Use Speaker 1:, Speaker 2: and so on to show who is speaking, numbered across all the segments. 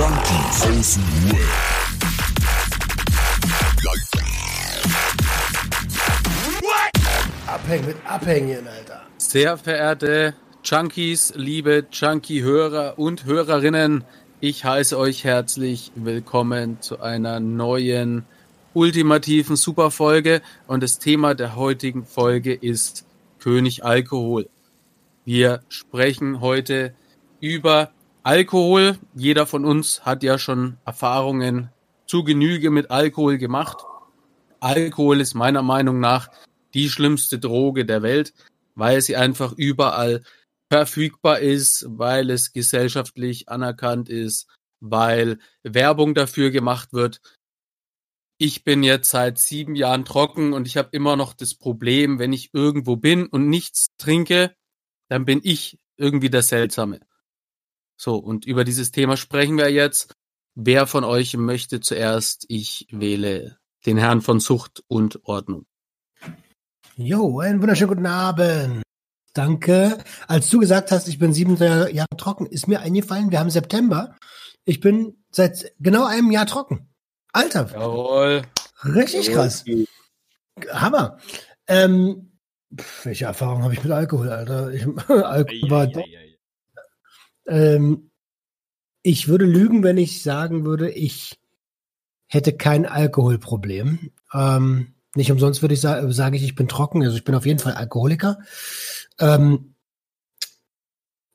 Speaker 1: Junkies aus dem Web.
Speaker 2: Abhängen mit Abhängen, Alter.
Speaker 3: Sehr verehrte Junkies, liebe Junkie-Hörer und Hörerinnen, ich heiße euch herzlich willkommen zu einer neuen ultimativen Superfolge und das Thema der heutigen Folge ist König Alkohol. Wir sprechen heute über Alkohol. Jeder von uns hat ja schon Erfahrungen zu Genüge mit Alkohol gemacht. Alkohol ist meiner Meinung nach die schlimmste Droge der Welt, weil sie einfach überall verfügbar ist, weil es gesellschaftlich anerkannt ist, weil Werbung dafür gemacht wird. Ich bin jetzt seit sieben Jahren trocken und ich habe immer noch das Problem, wenn ich irgendwo bin und nichts trinke, dann bin ich irgendwie der Seltsame. So, und über dieses Thema sprechen wir jetzt. Wer von euch möchte zuerst? Ich wähle den Herrn von Zucht und Ordnung.
Speaker 2: Jo, einen wunderschönen guten Abend. Danke. Als du gesagt hast, ich bin sieben Jahre trocken, ist mir eingefallen, wir haben September. Ich bin seit genau einem Jahr trocken. Alter.
Speaker 3: Jawohl.
Speaker 2: Richtig krass. Hammer. Ähm, welche Erfahrung habe ich mit Alkohol, Alter? Ich, Alkohol war, ähm, ich würde lügen, wenn ich sagen würde, ich hätte kein Alkoholproblem. Ähm, nicht umsonst würde ich sagen, sage ich, ich bin trocken. Also ich bin auf jeden Fall Alkoholiker. Ähm,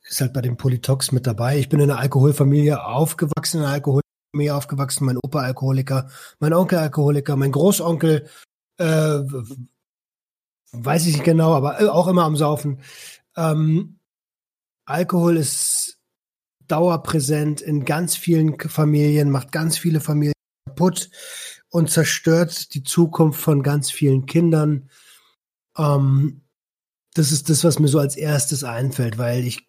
Speaker 2: ist halt bei dem Polytox mit dabei. Ich bin in einer Alkoholfamilie aufgewachsen, in einer Alkoholfamilie aufgewachsen. Mein Opa Alkoholiker, mein Onkel Alkoholiker, mein Großonkel, äh, weiß ich nicht genau, aber auch immer am Saufen. Ähm, Alkohol ist dauerpräsent in ganz vielen Familien, macht ganz viele Familien kaputt und zerstört die Zukunft von ganz vielen Kindern. Ähm, das ist das, was mir so als erstes einfällt, weil ich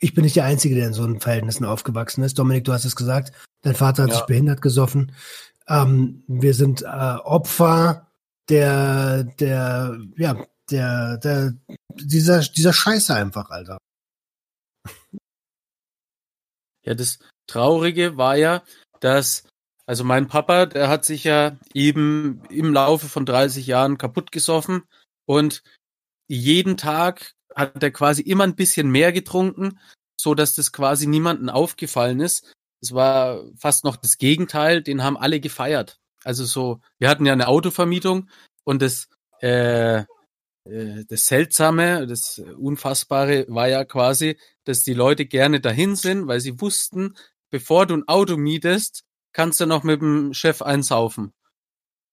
Speaker 2: ich bin nicht der Einzige, der in so einem Verhältnissen aufgewachsen ist. Dominik, du hast es gesagt, dein Vater hat ja. sich behindert gesoffen. Ähm, wir sind äh, Opfer der, der, ja, der, der, dieser, dieser Scheiße einfach, Alter.
Speaker 3: Ja, das Traurige war ja, dass, also mein Papa, der hat sich ja eben im Laufe von 30 Jahren kaputt gesoffen und jeden Tag hat er quasi immer ein bisschen mehr getrunken, so dass das quasi niemanden aufgefallen ist. Es war fast noch das Gegenteil, den haben alle gefeiert. Also so, wir hatten ja eine Autovermietung und das, äh, das Seltsame, das Unfassbare war ja quasi, dass die Leute gerne dahin sind, weil sie wussten, bevor du ein Auto mietest, kannst du noch mit dem Chef einsaufen.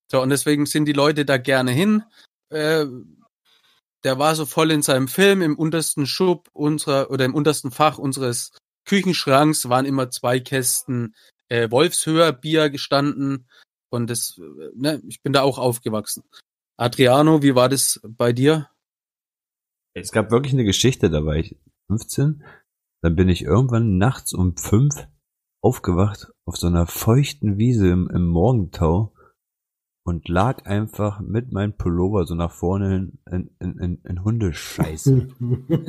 Speaker 3: So, und deswegen sind die Leute da gerne hin. Äh, der war so voll in seinem Film, im untersten Schub unserer oder im untersten Fach unseres Küchenschranks waren immer zwei Kästen äh, Wolfshöher Bier gestanden. Und das, äh, ne, ich bin da auch aufgewachsen. Adriano, wie war das bei dir?
Speaker 4: Es gab wirklich eine Geschichte, da war ich 15. Dann bin ich irgendwann nachts um fünf aufgewacht auf so einer feuchten Wiese im, im Morgentau und lag einfach mit meinem Pullover so nach vorne in, in, in, in Hundescheiße. ich,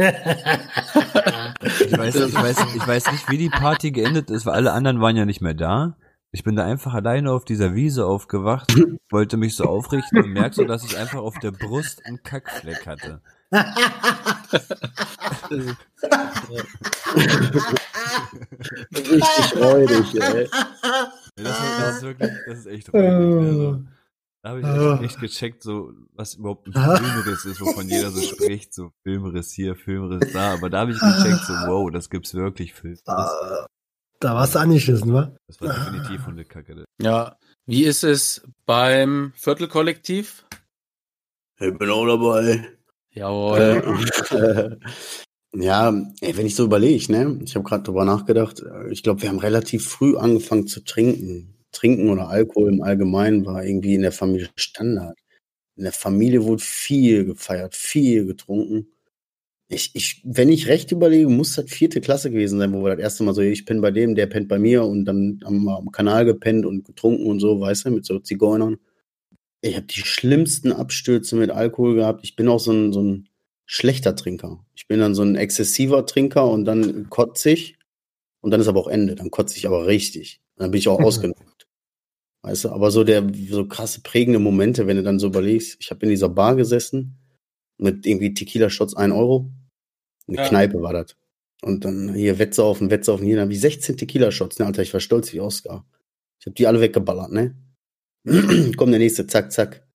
Speaker 4: weiß, ich, weiß, ich weiß nicht, wie die Party geendet ist, weil alle anderen waren ja nicht mehr da. Ich bin da einfach alleine auf dieser Wiese aufgewacht, wollte mich so aufrichten und merkst so, dass ich einfach auf der Brust einen Kackfleck hatte.
Speaker 5: Richtig räudig, ey.
Speaker 4: Das, das, ist wirklich, das ist echt räudig. Also, da habe ich echt, echt, gecheckt, so, was überhaupt ein Filmriss ist, wovon jeder so spricht, so Filmriss hier, Filmriss da, aber da habe ich gecheckt, so, wow, das gibt's wirklich, Filmriss.
Speaker 2: Da warst du angeschissen, wa?
Speaker 4: Das war definitiv Hundekacke.
Speaker 3: Ja. Wie ist es beim Viertelkollektiv?
Speaker 5: Ich bin auch dabei.
Speaker 3: Jawohl.
Speaker 5: Äh, ja, ey, wenn ich so überlege, ne? Ich habe gerade drüber nachgedacht. Ich glaube, wir haben relativ früh angefangen zu trinken. Trinken oder Alkohol im Allgemeinen war irgendwie in der Familie Standard. In der Familie wurde viel gefeiert, viel getrunken. Ich, ich, wenn ich recht überlege, muss das vierte Klasse gewesen sein, wo wir das erste Mal so, ich penne bei dem, der pennt bei mir und dann haben wir am Kanal gepennt und getrunken und so, weißt du, mit so Zigeunern. Ich habe die schlimmsten Abstürze mit Alkohol gehabt. Ich bin auch so ein, so ein schlechter Trinker. Ich bin dann so ein exzessiver Trinker und dann kotzig. Und dann ist aber auch Ende. Dann kotze ich aber richtig. Und dann bin ich auch ausgenockt. Weißt du, aber so der, so krasse prägende Momente, wenn du dann so überlegst, ich habe in dieser Bar gesessen, mit irgendwie Tequila-Shots 1 Euro. Eine
Speaker 3: Ja.
Speaker 5: Kneipe war das. Und dann hier Wettsaufen, Wettsaufen, hier, dann habe ich 16 Tequila-Shots, ne, Alter, ich war stolz wie Oscar. Ich habe die alle weggeballert, ne? Kommt der nächste, zack, zack.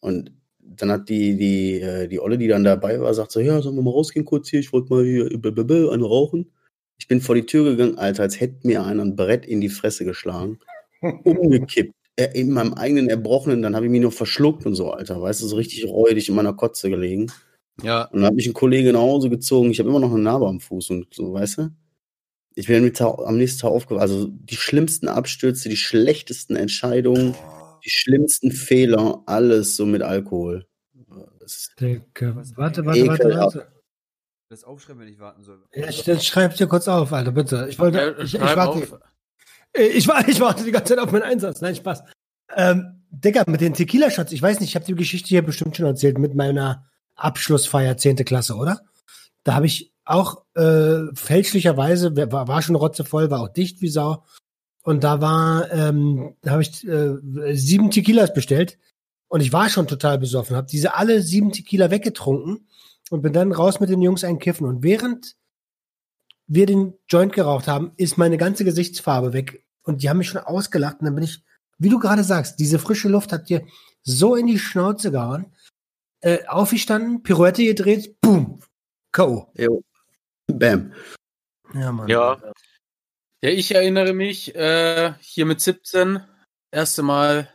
Speaker 5: Und dann hat die, die, äh, die Olle, die dann dabei war, sagt so, ja, sollen wir mal rausgehen kurz hier, ich wollte mal hier b- eine rauchen. Ich bin vor die Tür gegangen, Alter, als hätte mir einer ein Brett in die Fresse geschlagen, umgekippt, äh, in meinem eigenen Erbrochenen, dann habe ich mich nur verschluckt und so, Alter, weißt du, so richtig räudig in meiner Kotze gelegen.
Speaker 3: Ja,
Speaker 5: Und dann hat mich ein Kollege nach Hause gezogen. Ich habe immer noch eine Narbe am Fuß und so, weißt du? Ich bin am nächsten Tag, aufgewacht. Also die schlimmsten Abstürze, die schlechtesten Entscheidungen, die schlimmsten Fehler, alles so mit Alkohol.
Speaker 2: Dicke. Warte, warte, warte,
Speaker 5: Ekelhaft.
Speaker 2: warte.
Speaker 4: Das aufschreiben, wenn ich warten soll.
Speaker 2: Ja, ich, schreib dir kurz auf, Alter, bitte. Ich wollte, ich, ich, warte. Äh, Ich, ich warte die ganze Zeit auf meinen Einsatz. Nein, Spaß. Ähm, Digga, mit den Tequila-Shots, ich weiß nicht, ich habe die Geschichte hier bestimmt schon erzählt mit meiner Abschlussfeier 10. Klasse, oder? Da habe ich auch äh, fälschlicherweise, war, war schon rotzevoll, war auch dicht wie Sau. Und da war, ähm, da habe ich äh, sieben Tequilas bestellt und ich war schon total besoffen, habe diese alle sieben Tequila weggetrunken und bin dann raus mit den Jungs einkiffen. Und während wir den Joint geraucht haben, ist meine ganze Gesichtsfarbe weg. Und die haben mich schon ausgelacht. Und dann bin ich, wie du gerade sagst, diese frische Luft hat dir so in die Schnauze gehauen. Äh, aufgestanden, Pirouette gedreht, boom, K.O.
Speaker 5: jo. Bam.
Speaker 2: Ja, Mann.
Speaker 3: Ja. Ja, ich erinnere mich, äh, hier mit 17, erste Mal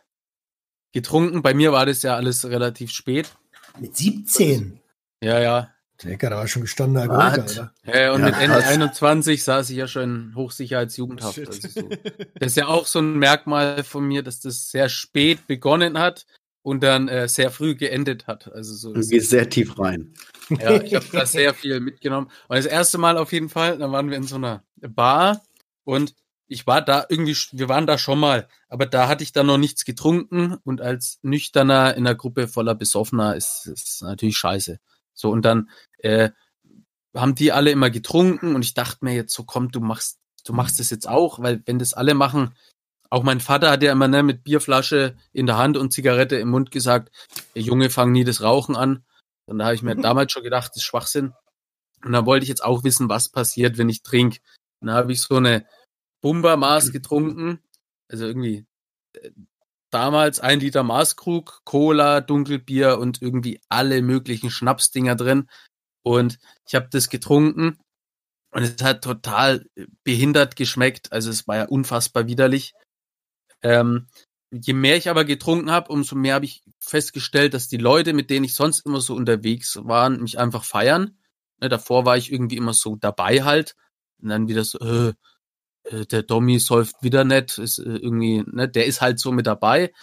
Speaker 3: getrunken. Bei mir war das ja alles relativ spät.
Speaker 2: Mit 17.
Speaker 3: Ja, ja.
Speaker 2: Digga, da war schon gestandener Alkoholiker, oder?
Speaker 3: Ja, und
Speaker 5: Ja,
Speaker 3: mit Ende
Speaker 5: krass.
Speaker 3: 21 saß ich ja schon in Hochsicherheitsjugendhaft. Also so. Das ist ja auch so ein Merkmal von mir, dass das sehr spät begonnen hat und dann äh, sehr früh geendet hat. Also so.
Speaker 5: Du gehst sehr tief rein.
Speaker 3: ja, ich habe da sehr viel mitgenommen. Und das erste Mal auf jeden Fall, da waren wir in so einer Bar und ich war da irgendwie, wir waren da schon mal, aber da hatte ich dann noch nichts getrunken und als Nüchterner in einer Gruppe voller Besoffener ist ist natürlich scheiße. So und dann äh, haben die alle immer getrunken und ich dachte mir jetzt so, komm, du machst, du machst das jetzt auch, weil wenn das alle machen, auch mein Vater hat ja immer ne, mit Bierflasche in der Hand und Zigarette im Mund gesagt, "Ey, Junge, fang nie das Rauchen an. Und da habe ich mir damals schon gedacht, das ist Schwachsinn. Und da wollte ich jetzt auch wissen, was passiert, wenn ich trinke. Und da habe ich so eine Bumbermaß getrunken. Also irgendwie äh, damals ein Liter Maßkrug, Cola, Dunkelbier und irgendwie alle möglichen Schnapsdinger drin. Und ich habe das getrunken und es hat total behindert geschmeckt. Also es war ja unfassbar widerlich. Ähm, je mehr ich aber getrunken habe, umso mehr habe ich festgestellt, dass die Leute, mit denen ich sonst immer so unterwegs waren, mich einfach feiern. Ne, davor war ich irgendwie immer so dabei halt. Und dann wieder so, äh, äh, der Dommy säuft wieder nicht, ist äh, irgendwie, ne, der ist halt so mit dabei.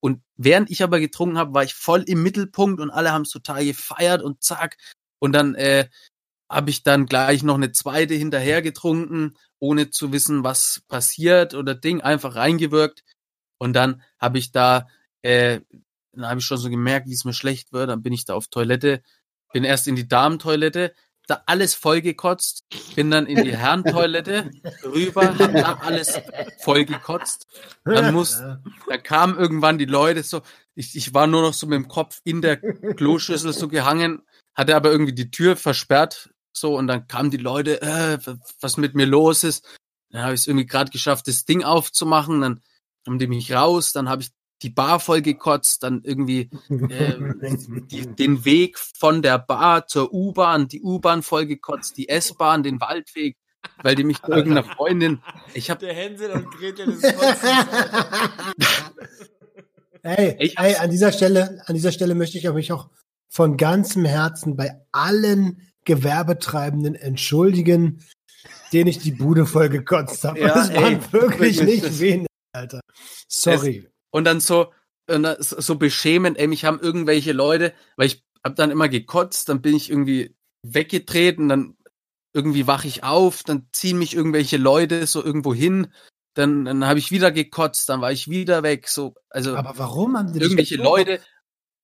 Speaker 3: Und während ich aber getrunken habe, war ich voll im Mittelpunkt und alle haben es total gefeiert und zack. Und dann äh, habe ich dann gleich noch eine zweite hinterher getrunken, ohne zu wissen, was passiert oder Ding, einfach reingewirkt. Und dann habe ich da, äh, dann habe ich schon so gemerkt, wie es mir schlecht wird. Dann bin ich da auf Toilette, bin erst in die Damentoilette, da alles vollgekotzt, bin dann in die Herrentoilette rüber, hab da alles vollgekotzt. Dann muss, da kamen irgendwann die Leute so, ich, ich war nur noch so mit dem Kopf in der Kloschüssel so gehangen, hatte aber irgendwie die Tür versperrt, so, und dann kamen die Leute, äh, was mit mir los ist. Dann habe ich es irgendwie gerade geschafft, das Ding aufzumachen, dann haben die mich raus, dann habe ich die Bar voll gekotzt, dann irgendwie äh, die, den Weg von der Bar zur U-Bahn, die U-Bahn voll gekotzt, die S-Bahn, den Waldweg, weil die mich zu irgendeiner Freundin, ich habe
Speaker 4: Der Hänsel und Gretel des Kotzens.
Speaker 2: Ey,
Speaker 3: Ich
Speaker 2: ey,
Speaker 3: hab's-
Speaker 2: an dieser Stelle, an dieser Stelle möchte ich mich auch von ganzem Herzen bei allen Gewerbetreibenden entschuldigen, denen ich die Bude voll gekotzt habe.
Speaker 3: Ja,
Speaker 2: das waren
Speaker 3: ey,
Speaker 2: wirklich
Speaker 3: wirklich.
Speaker 2: nicht wenig, Alter. Sorry.
Speaker 3: Und dann so, und dann so so beschämend, ey, mich haben irgendwelche Leute, weil ich hab dann immer gekotzt, dann bin ich irgendwie weggetreten, dann irgendwie wach ich auf, dann ziehen mich irgendwelche Leute so irgendwo hin, dann, dann habe ich wieder gekotzt, dann war ich wieder weg, so, also
Speaker 2: Aber warum haben die
Speaker 3: irgendwelche Leute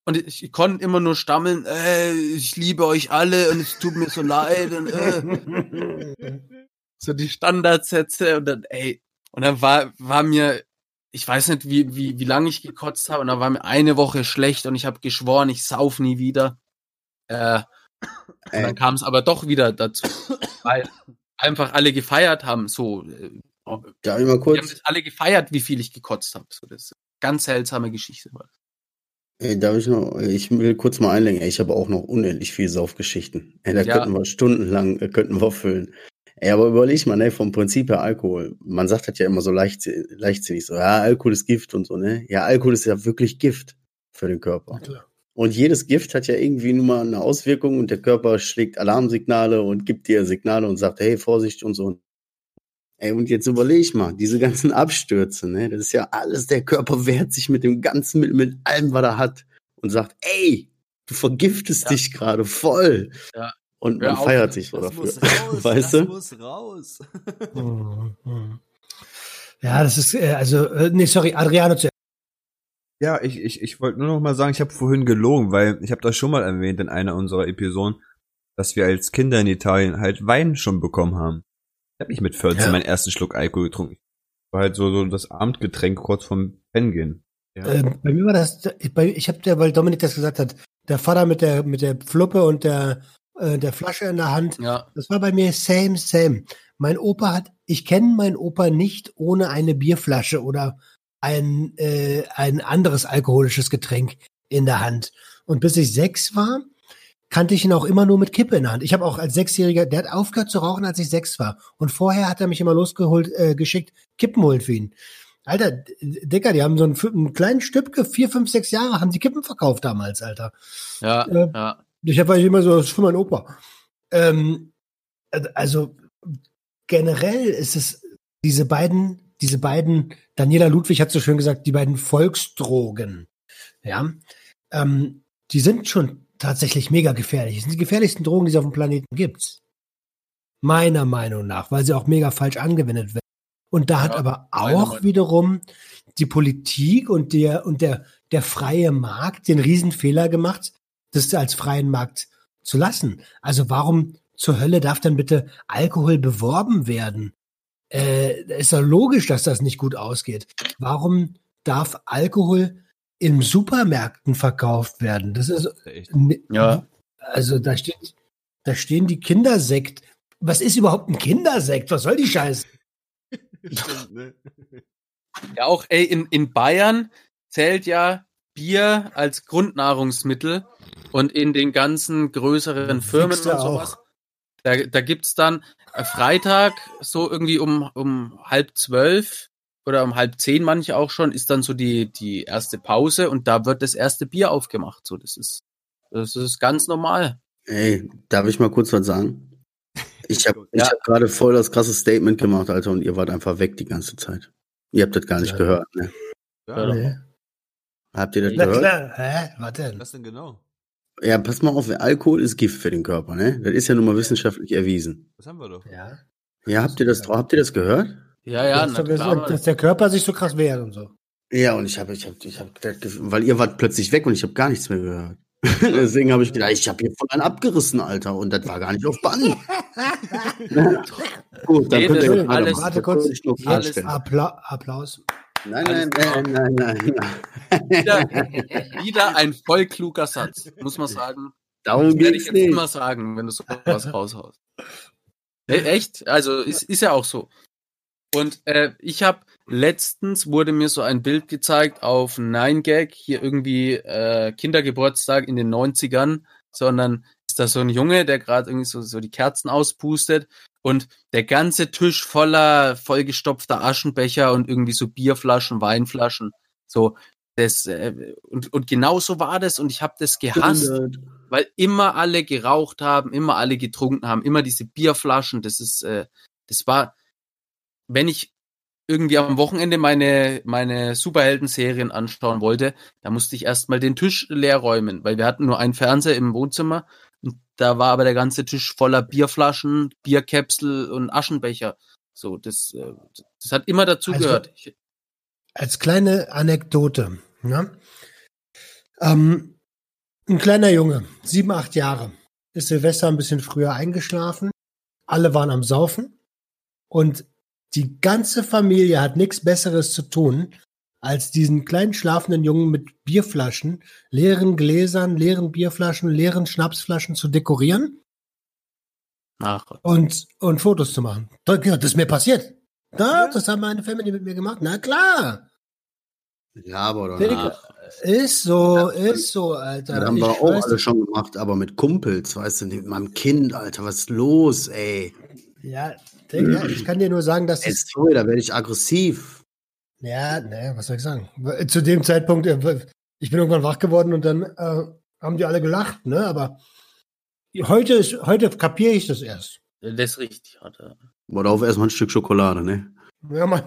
Speaker 3: und ich, ich konnte immer nur stammeln, äh, ich liebe euch alle und es tut mir so leid und äh. so die Standardsätze und dann, ey, und dann war, war mir, ich weiß nicht, wie, wie, wie lange ich gekotzt habe und dann war mir eine Woche schlecht und ich habe geschworen, ich sauf nie wieder. Äh, und dann kam es aber doch wieder dazu, weil einfach alle gefeiert haben, so. äh,
Speaker 5: Darf ich mal
Speaker 3: Die haben
Speaker 5: kurz,
Speaker 3: das alle gefeiert, wie viel ich gekotzt habe. So, das ist eine ganz seltsame Geschichte.
Speaker 5: Ey, darf ich noch, ich will kurz mal einlenken, ich habe auch noch unendlich viel Saufgeschichten. Ey, da
Speaker 3: Ja.
Speaker 5: könnten wir stundenlang, äh, könnten wir füllen. Ey, aber überleg mal, ne, vom Prinzip her Alkohol. Man sagt das ja immer so leicht, leichtsinnig, so, ja, Alkohol ist Gift und so, ne? Ja, Alkohol ist ja wirklich Gift für den Körper.
Speaker 2: klar.
Speaker 5: Und jedes Gift hat ja irgendwie nun mal eine Auswirkung und der Körper schlägt Alarmsignale und gibt dir Signale und sagt, hey, Vorsicht und so. Ey, und jetzt überleg mal, diese ganzen Abstürze, ne? Das ist ja alles, der Körper wehrt sich mit dem ganzen, mit, mit allem, was er hat und sagt, ey, du vergiftest
Speaker 3: Ja.
Speaker 5: dich gerade voll.
Speaker 3: Ja.
Speaker 5: Und man feiert sich so
Speaker 4: Das
Speaker 5: dafür.
Speaker 4: muss raus,
Speaker 5: weißt
Speaker 4: das
Speaker 5: du?
Speaker 4: muss raus.
Speaker 2: Ja, das ist, äh, also, äh, nee, sorry, Adriano zuerst.
Speaker 4: Ja, ich, ich, ich wollte nur noch mal sagen, ich habe vorhin gelogen, weil ich habe das schon mal erwähnt in einer unserer Episoden, dass wir als Kinder in Italien halt Wein schon bekommen haben. Ich habe nicht mit 14
Speaker 2: Ja.
Speaker 4: meinen ersten Schluck Alkohol getrunken. War halt so, so das Abendgetränk kurz vorm Pennen gehen. Ja.
Speaker 2: Ähm, bei mir war das, bei, ich habe der, weil Dominik das gesagt hat, der Vater mit der, mit der Fluppe und der, äh, der Flasche in der Hand,
Speaker 3: Ja,
Speaker 2: das war bei mir same, same. Mein Opa hat, ich kenne meinen Opa nicht ohne eine Bierflasche oder ein, äh, ein anderes alkoholisches Getränk in der Hand. Und bis ich sechs war, kannte ich ihn auch immer nur mit Kippe in der Hand. Ich habe auch als Sechsjähriger, der hat aufgehört zu rauchen, als ich sechs war. Und vorher hat er mich immer losgeholt, äh, geschickt, Kippen holen für ihn. Alter, Dicker, die haben so einen, einen kleinen Stübke, vier, fünf, sechs Jahre, haben die Kippen verkauft damals, Alter.
Speaker 3: ja,
Speaker 2: Äh,
Speaker 3: ja.
Speaker 2: Ich habe immer so, das ist für meinen Opa. Ähm, also generell ist es diese beiden, diese beiden, Daniela Ludwig hat so schön gesagt, die beiden Volksdrogen, ja, ähm, die sind schon tatsächlich mega gefährlich. Das sind die gefährlichsten Drogen, die es auf dem Planeten gibt. Meiner Meinung nach, weil sie auch mega falsch angewendet werden. Und da hat
Speaker 3: Ja,
Speaker 2: aber
Speaker 3: meiner
Speaker 2: auch wiederum die Politik und der, und der, der freie Markt den Riesenfehler gemacht, das als freien Markt zu lassen. Also warum zur Hölle darf dann bitte Alkohol beworben werden? Äh, ist doch logisch, dass das nicht gut ausgeht. Warum darf Alkohol in Supermärkten verkauft werden? Das ist
Speaker 4: Echt.
Speaker 3: Ja.
Speaker 2: Also da steht, da stehen die Kindersekt. Was ist überhaupt ein Kindersekt? Was soll die Scheiße?
Speaker 4: Ne?
Speaker 3: Ja, auch, ey, in, in Bayern zählt ja Bier als Grundnahrungsmittel und in den ganzen größeren Firmen und sowas. Da, da gibt's dann äh, Freitag so irgendwie um, um halb zwölf oder um halb zehn manche auch schon, ist dann so die, die erste Pause und da wird das erste Bier aufgemacht. So, das ist, das ist ganz normal.
Speaker 5: Ey, darf ich mal kurz was sagen? Ich habe ich
Speaker 3: Ja.
Speaker 5: hab gerade voll das krasse Statement gemacht, Alter, und ihr wart einfach weg die ganze Zeit. Ihr habt das gar nicht
Speaker 2: Ja.
Speaker 5: gehört, ne?
Speaker 4: Ja,
Speaker 2: Nee.
Speaker 5: Habt ihr das
Speaker 2: Na
Speaker 5: gehört?
Speaker 2: klar, hä? Was denn?
Speaker 4: Was denn genau?
Speaker 5: Ja, pass mal auf, Alkohol ist Gift für den Körper, ne? Das ist ja nun mal wissenschaftlich erwiesen.
Speaker 4: Das haben wir doch.
Speaker 2: Ja.
Speaker 5: Ja, habt ihr das, drauf- habt ihr das gehört?
Speaker 3: Ja, ja,
Speaker 2: dass,
Speaker 3: na klar.
Speaker 2: dass, dass der Körper sich so krass wehrt und so.
Speaker 5: Ja, und ich habe, ich habe, ich habe, weil ihr wart plötzlich weg und ich habe gar nichts mehr gehört. Deswegen habe ich gedacht, ich habe hier voll einen abgerissen, Alter, und das war gar nicht auf Band. Gut, dann
Speaker 3: Nee,
Speaker 5: könnt ihr
Speaker 3: alles-.
Speaker 2: Warte kurz.
Speaker 5: Klarstellen.
Speaker 2: Appla Applaus.
Speaker 5: Nein, nein, nein, nein, nein, nein.
Speaker 3: Wieder, wieder ein voll kluger Satz, muss man sagen.
Speaker 5: Darum
Speaker 3: Das werde ich jetzt
Speaker 5: nicht.
Speaker 3: immer sagen, wenn du sowas raushaust. E echt? Also ist, ist ja auch so. Und äh, ich habe letztens wurde mir so ein Bild gezeigt auf 9gag, hier irgendwie äh, Kindergeburtstag in den 90ern, sondern ist da so ein Junge, der gerade irgendwie so, so die Kerzen auspustet und der ganze Tisch voller vollgestopfter Aschenbecher und irgendwie so Bierflaschen, Weinflaschen. So, das, äh, und, und genau so war das und ich habe das gehasst weil immer alle geraucht haben, immer alle getrunken haben, immer diese Bierflaschen. Das ist, äh, das war, wenn ich irgendwie am Wochenende meine meine Superhelden-Serien anschauen wollte, da musste ich erstmal den Tisch leer räumen, weil wir hatten nur einen Fernseher im Wohnzimmer und da war aber der ganze Tisch voller Bierflaschen, Bierkäpsel und Aschenbecher. So, das, äh, das hat immer dazu
Speaker 2: Also-
Speaker 3: gehört.
Speaker 2: Als kleine Anekdote. Ne? Ähm, ein kleiner Junge, sieben, acht Jahre, ist Silvester ein bisschen früher eingeschlafen. Alle waren am Saufen. Und die ganze Familie hat nichts Besseres zu tun, als diesen kleinen schlafenden Jungen mit Bierflaschen, leeren Gläsern, leeren Bierflaschen, leeren Schnapsflaschen zu dekorieren
Speaker 3: Ach,
Speaker 2: und, und Fotos zu machen. Das ist mir passiert. Da,
Speaker 4: Ja.
Speaker 2: das haben meine Family mit mir gemacht. Na klar.
Speaker 5: Ja, aber
Speaker 2: Digga, Ist so, ist so, Alter.
Speaker 5: Das haben
Speaker 2: Ich
Speaker 5: wir auch
Speaker 2: weiß
Speaker 5: alle schon gemacht, aber mit Kumpels, weißt du, mit meinem Kind, Alter, was ist los, ey?
Speaker 2: Ja, Digga, ich kann dir nur sagen, dass es,
Speaker 5: sorry, da werde ich aggressiv.
Speaker 2: ja, ne, was soll ich sagen? Zu dem Zeitpunkt, äh, ich bin irgendwann wach geworden und dann äh, haben die alle gelacht, ne, aber heute ist, heute kapiere ich das erst.
Speaker 3: das ist richtig, Alter.
Speaker 5: Oder auf erstmal ein Stück Schokolade, ne?
Speaker 2: Ja, Mann.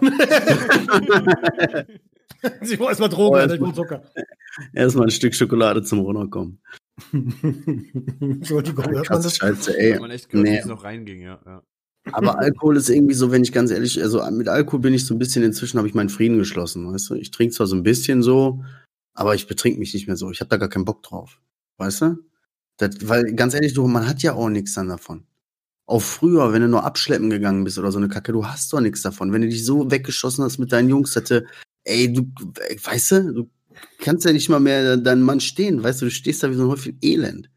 Speaker 2: Sie wollen erstmal Drogen,
Speaker 5: Oh,
Speaker 2: Alter, ich
Speaker 5: erstmal-
Speaker 2: will Zucker.
Speaker 5: Erstmal ein Stück Schokolade zum Runterkommen.
Speaker 2: Entschuldigung, hört man das?
Speaker 5: Scheiße,
Speaker 4: Hat
Speaker 5: ey.
Speaker 4: man echt gehört,
Speaker 5: Nee.
Speaker 4: wie es noch reinging, ja. ja.
Speaker 5: Aber Alkohol ist irgendwie so, wenn ich ganz ehrlich, also mit Alkohol bin ich so ein bisschen, inzwischen habe ich meinen Frieden geschlossen, weißt du? Ich trinke zwar so ein bisschen so, aber ich betrink mich nicht mehr so. Ich habe da gar keinen Bock drauf. Weißt du? Das, weil ganz ehrlich, du, man hat ja auch nichts dann davon. Auch früher, wenn du nur abschleppen gegangen bist oder so eine Kacke, du hast doch nichts davon. Wenn du dich so weggeschossen hast mit deinen Jungs, hatte, ey, du, weißt du, du kannst ja nicht mal mehr deinen Mann stehen, weißt du, du stehst da wie so ein Häufchen Elend.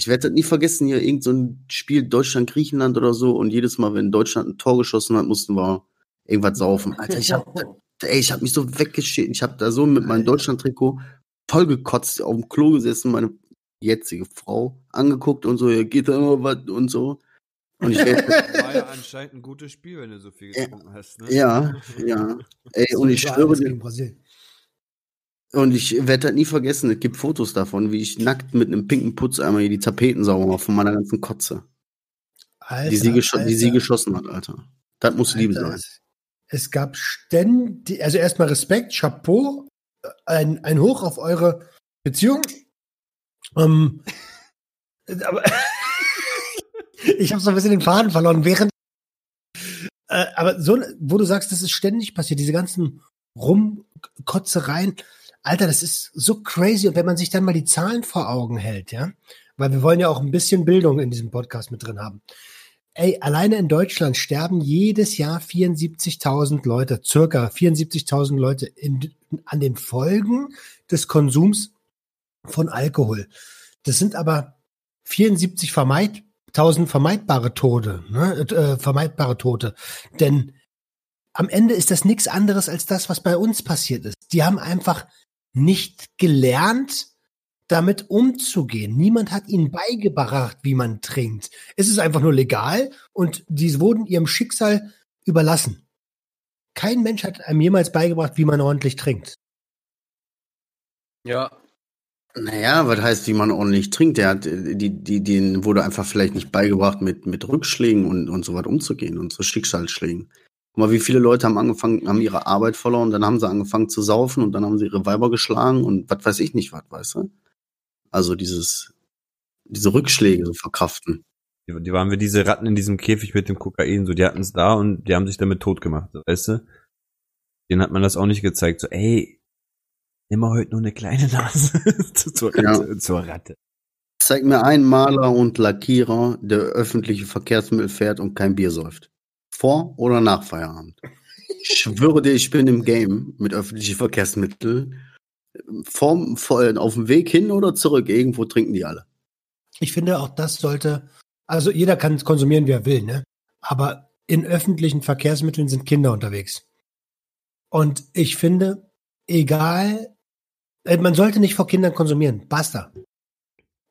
Speaker 5: Ich werde das nie vergessen, hier irgend so ein Spiel Deutschland-Griechenland oder so und jedes Mal, wenn Deutschland ein Tor geschossen hat, mussten wir irgendwas saufen. Alter, ich hab, ey, ich hab mich so weggeschickt. Ich hab da so mit meinem Deutschland-Trikot vollgekotzt, auf dem Klo gesessen, meine jetzige Frau angeguckt und so, ja, geht da immer was und so. Und ich
Speaker 4: War ja anscheinend ein gutes Spiel, wenn du so viel
Speaker 5: Ja.
Speaker 4: getrunken hast, ne?
Speaker 5: ja, ja. Ey, und ich schwöre dir. Und ich werde das nie vergessen. Es gibt Fotos davon, wie ich nackt mit einem pinken Putzeimer hier die Tapeten sauber mache von meiner ganzen Kotze.
Speaker 2: Alter,
Speaker 5: die, sie gescho- die sie
Speaker 2: Alter,
Speaker 5: geschossen hat, Alter. Das muss Liebe
Speaker 2: Alter,
Speaker 5: sein.
Speaker 2: Es, es gab ständig, also erstmal Respekt, Chapeau, ein, ein Hoch auf eure Beziehung. Ähm, aber ich habe so ein bisschen den Faden verloren, während äh, aber so, wo du sagst, das ist ständig passiert, diese ganzen Rumkotzereien, Alter, das ist so crazy. Und wenn man sich dann mal die Zahlen vor Augen hält, ja, weil wir wollen ja auch ein bisschen Bildung in diesem Podcast mit drin haben. Ey, alleine in Deutschland sterben jedes Jahr 74.000 Leute, circa 74.000 Leute in, an den Folgen des Konsums von Alkohol. Das sind aber 74 vermeid, 1000 vermeidbare Tode, ne, äh, vermeidbare Tote. Denn am Ende ist das nichts anderes als das, was bei uns passiert ist. Die haben einfach nicht gelernt, damit umzugehen. Niemand hat ihnen beigebracht, wie man trinkt. Es ist einfach nur legal und die wurden ihrem Schicksal überlassen. Kein Mensch hat einem jemals beigebracht, wie man ordentlich trinkt.
Speaker 3: Ja,
Speaker 5: Naja, was heißt, wie man ordentlich trinkt? Der hat, die, die, denen wurde einfach vielleicht nicht beigebracht, mit, mit Rückschlägen und, und so was umzugehen und so Schicksalsschlägen. Guck mal, wie viele Leute haben angefangen, haben ihre Arbeit verloren, dann haben sie angefangen zu saufen und dann haben sie ihre Weiber geschlagen und was weiß ich nicht was, weißt du? Also dieses, diese Rückschläge so verkraften.
Speaker 4: Die, die waren wie diese Ratten in diesem Käfig mit dem Kokain, so, die hatten es da und die haben sich damit tot gemacht, weißt du? Denen hat man das auch nicht gezeigt, so, ey, immer heute nur eine kleine Nase zur,
Speaker 5: Ja.
Speaker 4: zur Ratte.
Speaker 5: Zeig mir einen Maler und Lackierer, der öffentliche Verkehrsmittel fährt und kein Bier säuft. Vor oder nach Feierabend. Ich schwöre dir, ich bin im Game mit öffentlichen Verkehrsmitteln. Vom, vor, auf dem Weg hin oder zurück, irgendwo trinken die alle.
Speaker 2: Ich finde auch das sollte, also jeder kann es konsumieren, wie er will, ne? Aber in öffentlichen Verkehrsmitteln sind Kinder unterwegs. Und ich finde, egal, äh, man sollte nicht vor Kindern konsumieren. Basta.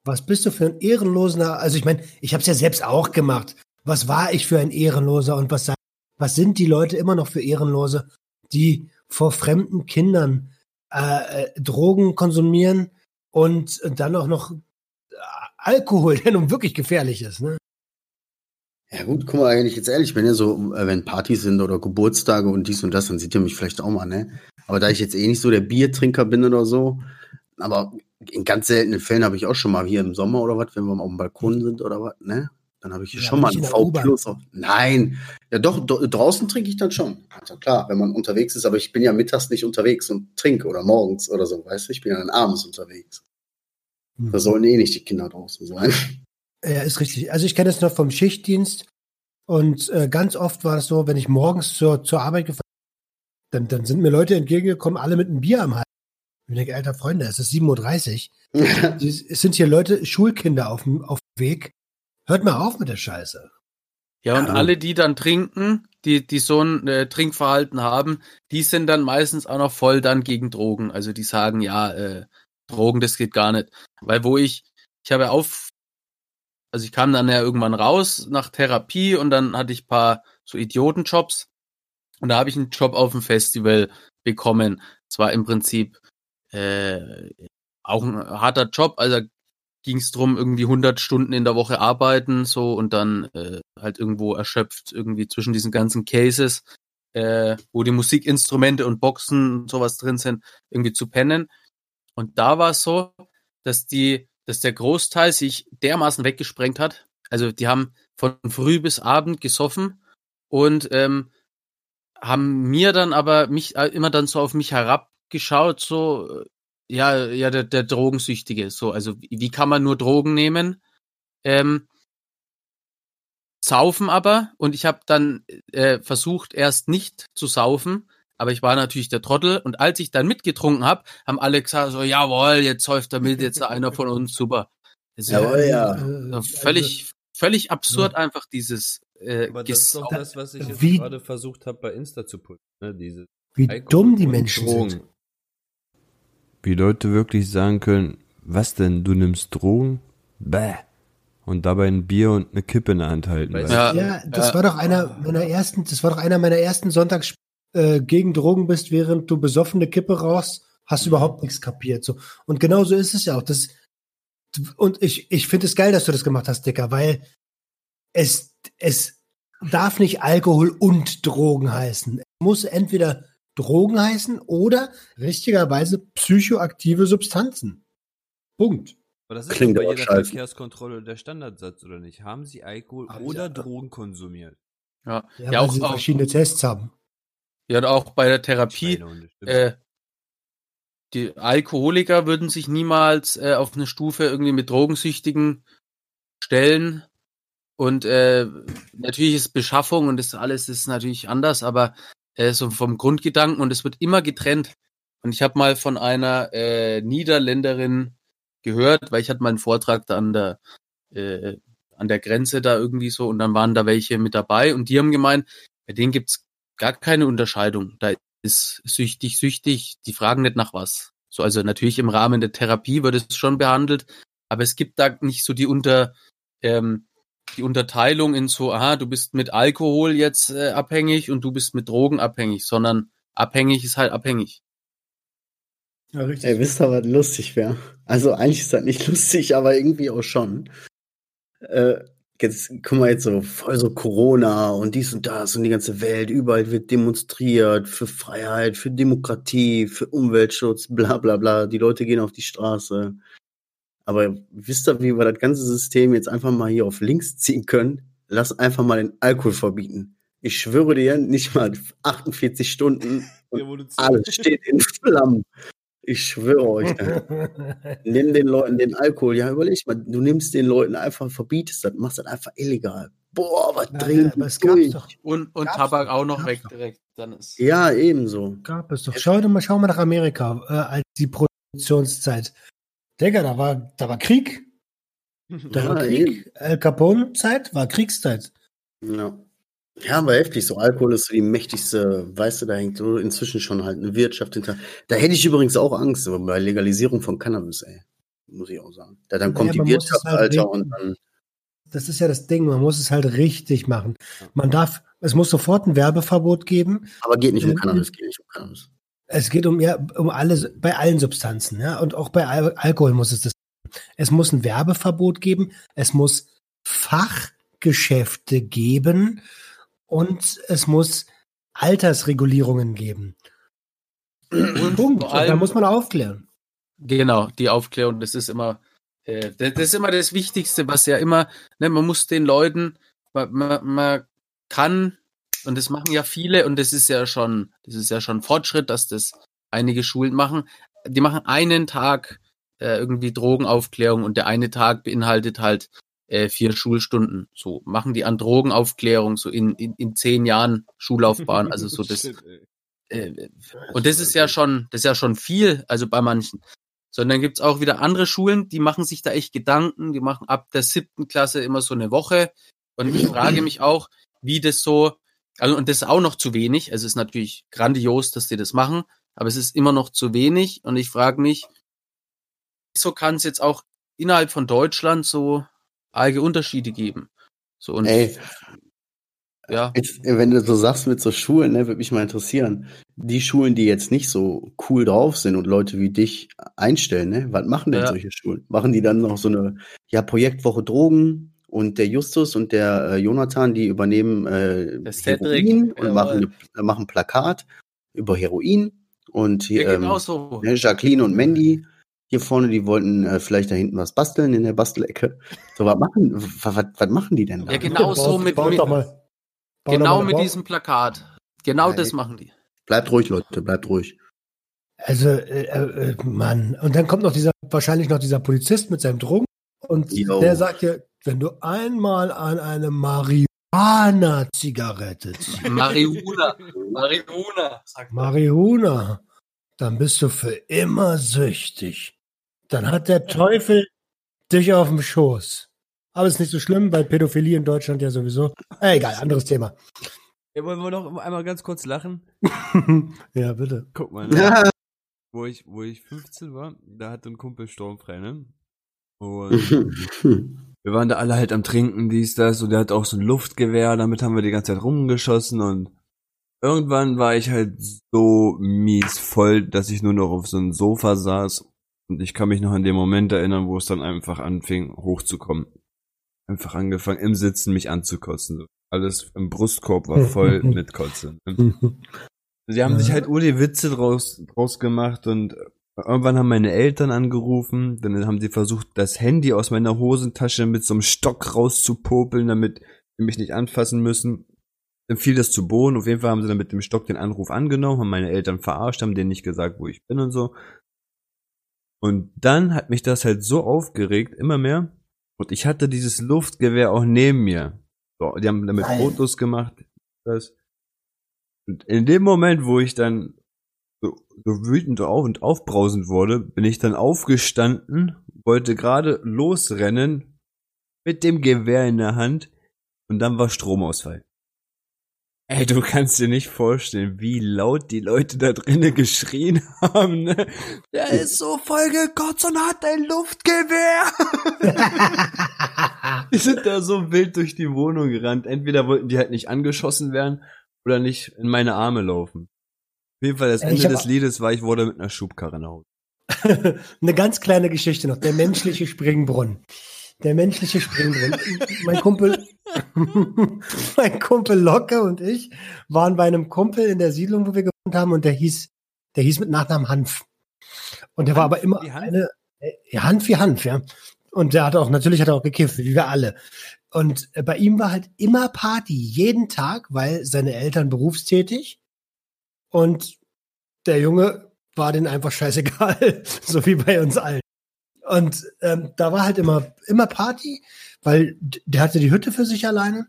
Speaker 2: Was bist du für ein ehrenloser? Also ich meine, ich habe es ja selbst auch gemacht. Was war ich für ein Ehrenloser und was, was sind die Leute immer noch für Ehrenlose, die vor fremden Kindern äh, äh, Drogen konsumieren und dann auch noch äh, Alkohol, der nun wirklich gefährlich ist. Ne?
Speaker 5: Ja gut, guck mal, wenn ich jetzt ehrlich bin, ja, so, äh, wenn Partys sind oder Geburtstage und dies und das, dann seht ihr mich vielleicht auch mal, ne? Aber da ich jetzt eh nicht so der Biertrinker bin oder so, aber in ganz seltenen Fällen habe ich auch schon mal hier im Sommer oder was, wenn wir mal auf dem Balkon sind oder was, ne? Dann habe ich hier
Speaker 2: Ja,
Speaker 5: schon mal einen V. Plus. Nein, ja doch, do, draußen trinke ich dann schon. Also klar, wenn man unterwegs ist, aber ich bin ja mittags nicht unterwegs und trinke oder morgens oder so, weißt du? Ich bin ja dann abends unterwegs. Da sollen eh nicht die Kinder draußen sein.
Speaker 2: Ja, ist richtig. Also ich kenne es noch vom Schichtdienst Und äh, ganz oft war es so, wenn ich morgens zur, zur Arbeit gefahren bin, dann, dann sind mir Leute entgegengekommen, alle mit einem Bier am Hals. Ich denke, alter Freunde, es ist 7.30 Uhr. Es sind hier Leute, Schulkinder auf dem Weg. Hört mal auf mit der Scheiße.
Speaker 3: Ja, und
Speaker 5: Ja.
Speaker 3: alle, die dann trinken, die, die so ein äh, Trinkverhalten haben, die sind dann meistens auch noch voll dann gegen Drogen. Also die sagen, ja, äh, Drogen, das geht gar nicht. Weil wo ich, ich habe auf, also ich kam dann ja irgendwann raus nach Therapie und dann hatte ich paar so Idiotenjobs. Und da habe ich einen Job auf dem Festival bekommen. Es war im Prinzip äh, auch ein harter Job. Also ging es drum, irgendwie 100 Stunden in der Woche arbeiten, so und dann äh, halt irgendwo erschöpft, irgendwie zwischen diesen ganzen Cases, äh, wo die Musikinstrumente und Boxen und sowas drin sind, irgendwie zu pennen. Und da war es so, dass die, dass der Großteil sich dermaßen weggesprengt hat. Also die haben von früh bis Abend gesoffen und ähm, haben mir dann aber mich äh, immer dann so auf mich herabgeschaut, so äh, ja, ja, der, der Drogensüchtige, so, also wie, kann man nur Drogen nehmen? Ähm, saufen aber und ich habe dann äh, versucht erst nicht zu saufen, aber ich war natürlich der Trottel und als ich dann mitgetrunken habe, haben alle gesagt so, jawohl, jetzt säuft damit jetzt einer von uns, super. Ist
Speaker 5: Jawohl, ja.
Speaker 2: Äh,
Speaker 3: ja völlig, völlig absurd einfach dieses äh,
Speaker 4: Aber das ist doch das, was ich jetzt
Speaker 2: Wie-
Speaker 4: gerade versucht habe bei Insta zu pushen. Ne? Diese
Speaker 2: wie
Speaker 4: Alkohol
Speaker 2: dumm die Menschen
Speaker 4: Drogen.
Speaker 2: sind.
Speaker 4: Wie Leute wirklich sagen können, was denn, du nimmst Drogen? Bäh. Und dabei ein Bier und eine Kippe in der Hand halten.
Speaker 3: Ja,
Speaker 2: Ja, das
Speaker 3: ja.
Speaker 2: war doch einer meiner ersten, das war doch einer meiner ersten Sonntags äh, gegen Drogen bist, während du besoffene Kippe rauchst, hast du überhaupt nichts kapiert. So. Und genau so ist es ja auch. Das, und ich, ich finde es geil, dass du das gemacht hast, Dicker, weil es, es darf nicht Alkohol und Drogen heißen. Es muss entweder Drogen heißen oder richtigerweise psychoaktive Substanzen. Punkt.
Speaker 4: Aber das ist
Speaker 5: Klingt
Speaker 4: bei
Speaker 5: aber
Speaker 4: jeder
Speaker 5: scheiße.
Speaker 4: Verkehrskontrolle der Standardsatz, oder nicht? Haben Sie Alkohol
Speaker 2: Haben
Speaker 4: oder
Speaker 2: Sie-
Speaker 4: Drogen konsumiert?
Speaker 3: ja,
Speaker 2: Ja,
Speaker 3: ja,
Speaker 2: weil
Speaker 3: auch,
Speaker 2: sie
Speaker 3: auch,
Speaker 2: verschiedene Tests haben.
Speaker 3: ja, und auch bei der Therapie, äh, die Alkoholiker würden sich niemals äh, auf eine Stufe irgendwie mit Drogensüchtigen stellen. Und äh, natürlich ist Beschaffung und das alles ist natürlich anders, aber äh, so vom Grundgedanken und es wird immer getrennt. Und ich habe mal von einer äh, Niederländerin gehört, weil ich hatte mal einen Vortrag da an der äh, an der Grenze da irgendwie so und dann waren da welche mit dabei und die haben gemeint, bei denen gibt's gar keine Unterscheidung. Da ist süchtig, süchtig, die fragen nicht nach was. So, also natürlich im Rahmen der Therapie wird es schon behandelt, aber es gibt da nicht so die unter ähm, die Unterteilung in so, aha, du bist mit Alkohol jetzt äh, abhängig und du bist mit Drogen abhängig, sondern abhängig ist halt abhängig.
Speaker 2: Ja, richtig.
Speaker 5: Ey, wisst ihr, was lustig wäre? Also eigentlich ist das nicht lustig, aber irgendwie auch schon. Äh, jetzt, guck mal jetzt so, voll so Corona und dies und das und die ganze Welt, überall wird demonstriert für Freiheit, für Demokratie, für Umweltschutz, bla bla bla. Die Leute gehen auf die Straße. Aber wisst ihr, wie wir das ganze System jetzt einfach mal hier auf links ziehen können? Lass einfach mal den Alkohol verbieten. Ich schwöre dir, nicht mal 48 Stunden und alles steht in Flammen. Ich schwöre euch. Nimm den Leuten den Alkohol. Ja, überleg mal, du nimmst den Leuten einfach, verbietest das, machst das einfach illegal. Boah, was
Speaker 2: Ja,
Speaker 5: trinken
Speaker 2: ja,
Speaker 5: durch?
Speaker 2: doch.
Speaker 3: Und, und Tabak
Speaker 2: doch,
Speaker 3: auch noch
Speaker 2: gab's
Speaker 3: weg
Speaker 2: doch.
Speaker 3: direkt. Dann ist
Speaker 5: Ja, ebenso.
Speaker 2: Gab es doch. Schau doch mal, schau mal nach Amerika, äh, als die Produktionszeit. Digga, da war, da war Krieg. Da
Speaker 5: Ja,
Speaker 2: war Krieg. Al Capone-Zeit war Kriegszeit.
Speaker 5: Ja. Ja, aber heftig. So Alkohol ist so die mächtigste, weißt du, da hängt so inzwischen schon halt eine Wirtschaft hinter. Da hätte ich übrigens auch Angst aber bei Legalisierung von Cannabis, ey. Muss ich auch sagen. Da dann kommt
Speaker 2: Naja,
Speaker 5: die Wirtschaft,
Speaker 2: halt
Speaker 5: Alter,
Speaker 2: regeln.
Speaker 5: und dann.
Speaker 2: Das ist ja das Ding. Man muss es halt richtig machen. Man darf, es muss sofort ein Werbeverbot geben.
Speaker 5: Aber geht nicht um. Cannabis, geht nicht um Cannabis.
Speaker 2: Es geht um ja um alle bei allen Substanzen, ja, und auch bei Al Alkohol muss es das. Es muss ein Werbeverbot geben. Es muss Fachgeschäfte geben und es muss Altersregulierungen geben.
Speaker 3: Und
Speaker 2: Punkt. Und da muss man aufklären.
Speaker 3: Genau, die Aufklärung, das ist immer, äh, das, das ist immer das Wichtigste, was ja immer, ne, man muss den Leuten, man, man, man kann, und das machen ja viele, und das ist ja schon, das ist ja schon Fortschritt, dass das einige Schulen machen. Die machen einen Tag äh, irgendwie Drogenaufklärung und der eine Tag beinhaltet halt äh, vier Schulstunden. So machen die an Drogenaufklärung so in, in, in zehn Jahren Schullaufbahn. Also so das.
Speaker 4: Ey.
Speaker 3: Äh, und das ist ja schon, das ist ja schon viel, also bei manchen. Sondern gibt's auch wieder andere Schulen, die machen sich da echt Gedanken, die machen ab der siebten Klasse immer so eine Woche. Und ich frage mich auch, wie das so, also und das ist auch noch zu wenig. Also es ist natürlich grandios, dass die das machen, aber es ist immer noch zu wenig. Und ich frage mich, wieso kann es jetzt auch innerhalb von Deutschland so arge Unterschiede geben? So und
Speaker 5: Ey,
Speaker 3: ja,
Speaker 5: jetzt, wenn du so sagst mit so Schulen, ne, würde mich mal interessieren. Die Schulen, die jetzt nicht so cool drauf sind und Leute wie dich einstellen, ne, was machen denn
Speaker 3: Ja.
Speaker 5: solche Schulen? Machen die dann noch so eine ja, Projektwoche Drogen und der Justus und der äh, Jonathan, die übernehmen äh,
Speaker 3: Cedric,
Speaker 5: Heroin und machen, äh, machen Plakat über Heroin und hier, ähm,
Speaker 3: genau so.
Speaker 5: Ne, Jacqueline und Mandy hier vorne, die wollten äh, vielleicht da hinten was basteln in der Bastelecke. So, was machen, was, was, was machen die denn da?
Speaker 3: Ja, genau so mit,
Speaker 2: baut
Speaker 3: mit
Speaker 2: mal,
Speaker 3: genau
Speaker 2: mal
Speaker 3: mit diesem Plakat. Genau
Speaker 5: Nein.
Speaker 3: das machen die.
Speaker 5: Bleibt ruhig, Leute, bleibt ruhig.
Speaker 2: Also, äh, äh, Mann. Und dann kommt noch dieser, wahrscheinlich noch dieser Polizist mit seinem Drogen. Und
Speaker 5: Jo.
Speaker 2: der sagt ja, wenn du einmal an eine Marihuana-Zigarette ziehst,
Speaker 3: Marihuana. Marihuana.
Speaker 2: Marihuana, dann bist du für immer süchtig. Dann hat der Teufel dich auf dem Schoß. Aber ist nicht so schlimm, weil Pädophilie in Deutschland ja sowieso. Äh, egal, anderes Thema.
Speaker 4: Ja, wollen wir noch einmal ganz kurz lachen?
Speaker 2: ja, bitte.
Speaker 4: Guck mal, ne? wo ich, wo ich 15 war, da hatte ein Kumpel sturmfrei, ne? Und wir waren da alle halt am Trinken, dies, das, und der hat auch so ein Luftgewehr, damit haben wir die ganze Zeit rumgeschossen und irgendwann war ich halt so mies voll, dass ich nur noch auf so einem Sofa saß und ich kann mich noch an den Moment erinnern, wo es dann einfach anfing, hochzukommen. Einfach angefangen, im Sitzen mich anzukotzen. Alles im Brustkorb war voll mit Kotze. ne? Sie haben sich halt nur die Witze draus, draus gemacht und irgendwann haben meine Eltern angerufen, dann haben sie versucht, das Handy aus meiner Hosentasche mit so einem Stock rauszupopeln, damit sie mich nicht anfassen müssen. Dann fiel das zu Boden. Auf jeden Fall haben sie dann mit dem Stock den Anruf angenommen, haben meine Eltern verarscht, haben denen nicht gesagt, wo ich bin und so. Und dann hat mich das halt so aufgeregt, immer mehr. Und ich hatte dieses Luftgewehr auch neben mir. So, die haben damit
Speaker 2: Nein.
Speaker 4: Fotos gemacht. Das. Und in dem Moment, wo ich dann so, so wütend auf und aufbrausend wurde, bin ich dann aufgestanden, wollte gerade losrennen mit dem Gewehr in der Hand und dann war Stromausfall. Ey, du kannst dir nicht vorstellen, wie laut die Leute da drinnen geschrien haben, ne? Der ist so voll gekotzt und hat ein Luftgewehr. Die sind da so wild durch die Wohnung gerannt. Entweder wollten die halt nicht angeschossen werden oder nicht in meine Arme laufen. Auf jeden Fall, das
Speaker 2: Äh,
Speaker 4: Ende des Liedes war, ich wurde mit einer Schubkarre nach Hause.
Speaker 2: Eine ganz kleine Geschichte noch. Der menschliche Springbrunnen. Der menschliche Springbrunnen. mein Kumpel, mein Kumpel Locke und ich waren bei einem Kumpel in der Siedlung, wo wir gewohnt haben, und der hieß, der hieß mit Nachnamen Hanf. Und der war aber immer
Speaker 4: Hanf?
Speaker 2: eine, äh, ja, Hanf wie Hanf, ja. Und der hat auch, natürlich hat er auch gekifft, wie wir alle. Und äh, bei ihm war halt immer Party, jeden Tag, weil seine Eltern berufstätig. Und der Junge war denen einfach scheißegal, so wie bei uns allen. Und ähm, da war halt immer, immer Party, weil der hatte die Hütte für sich alleine.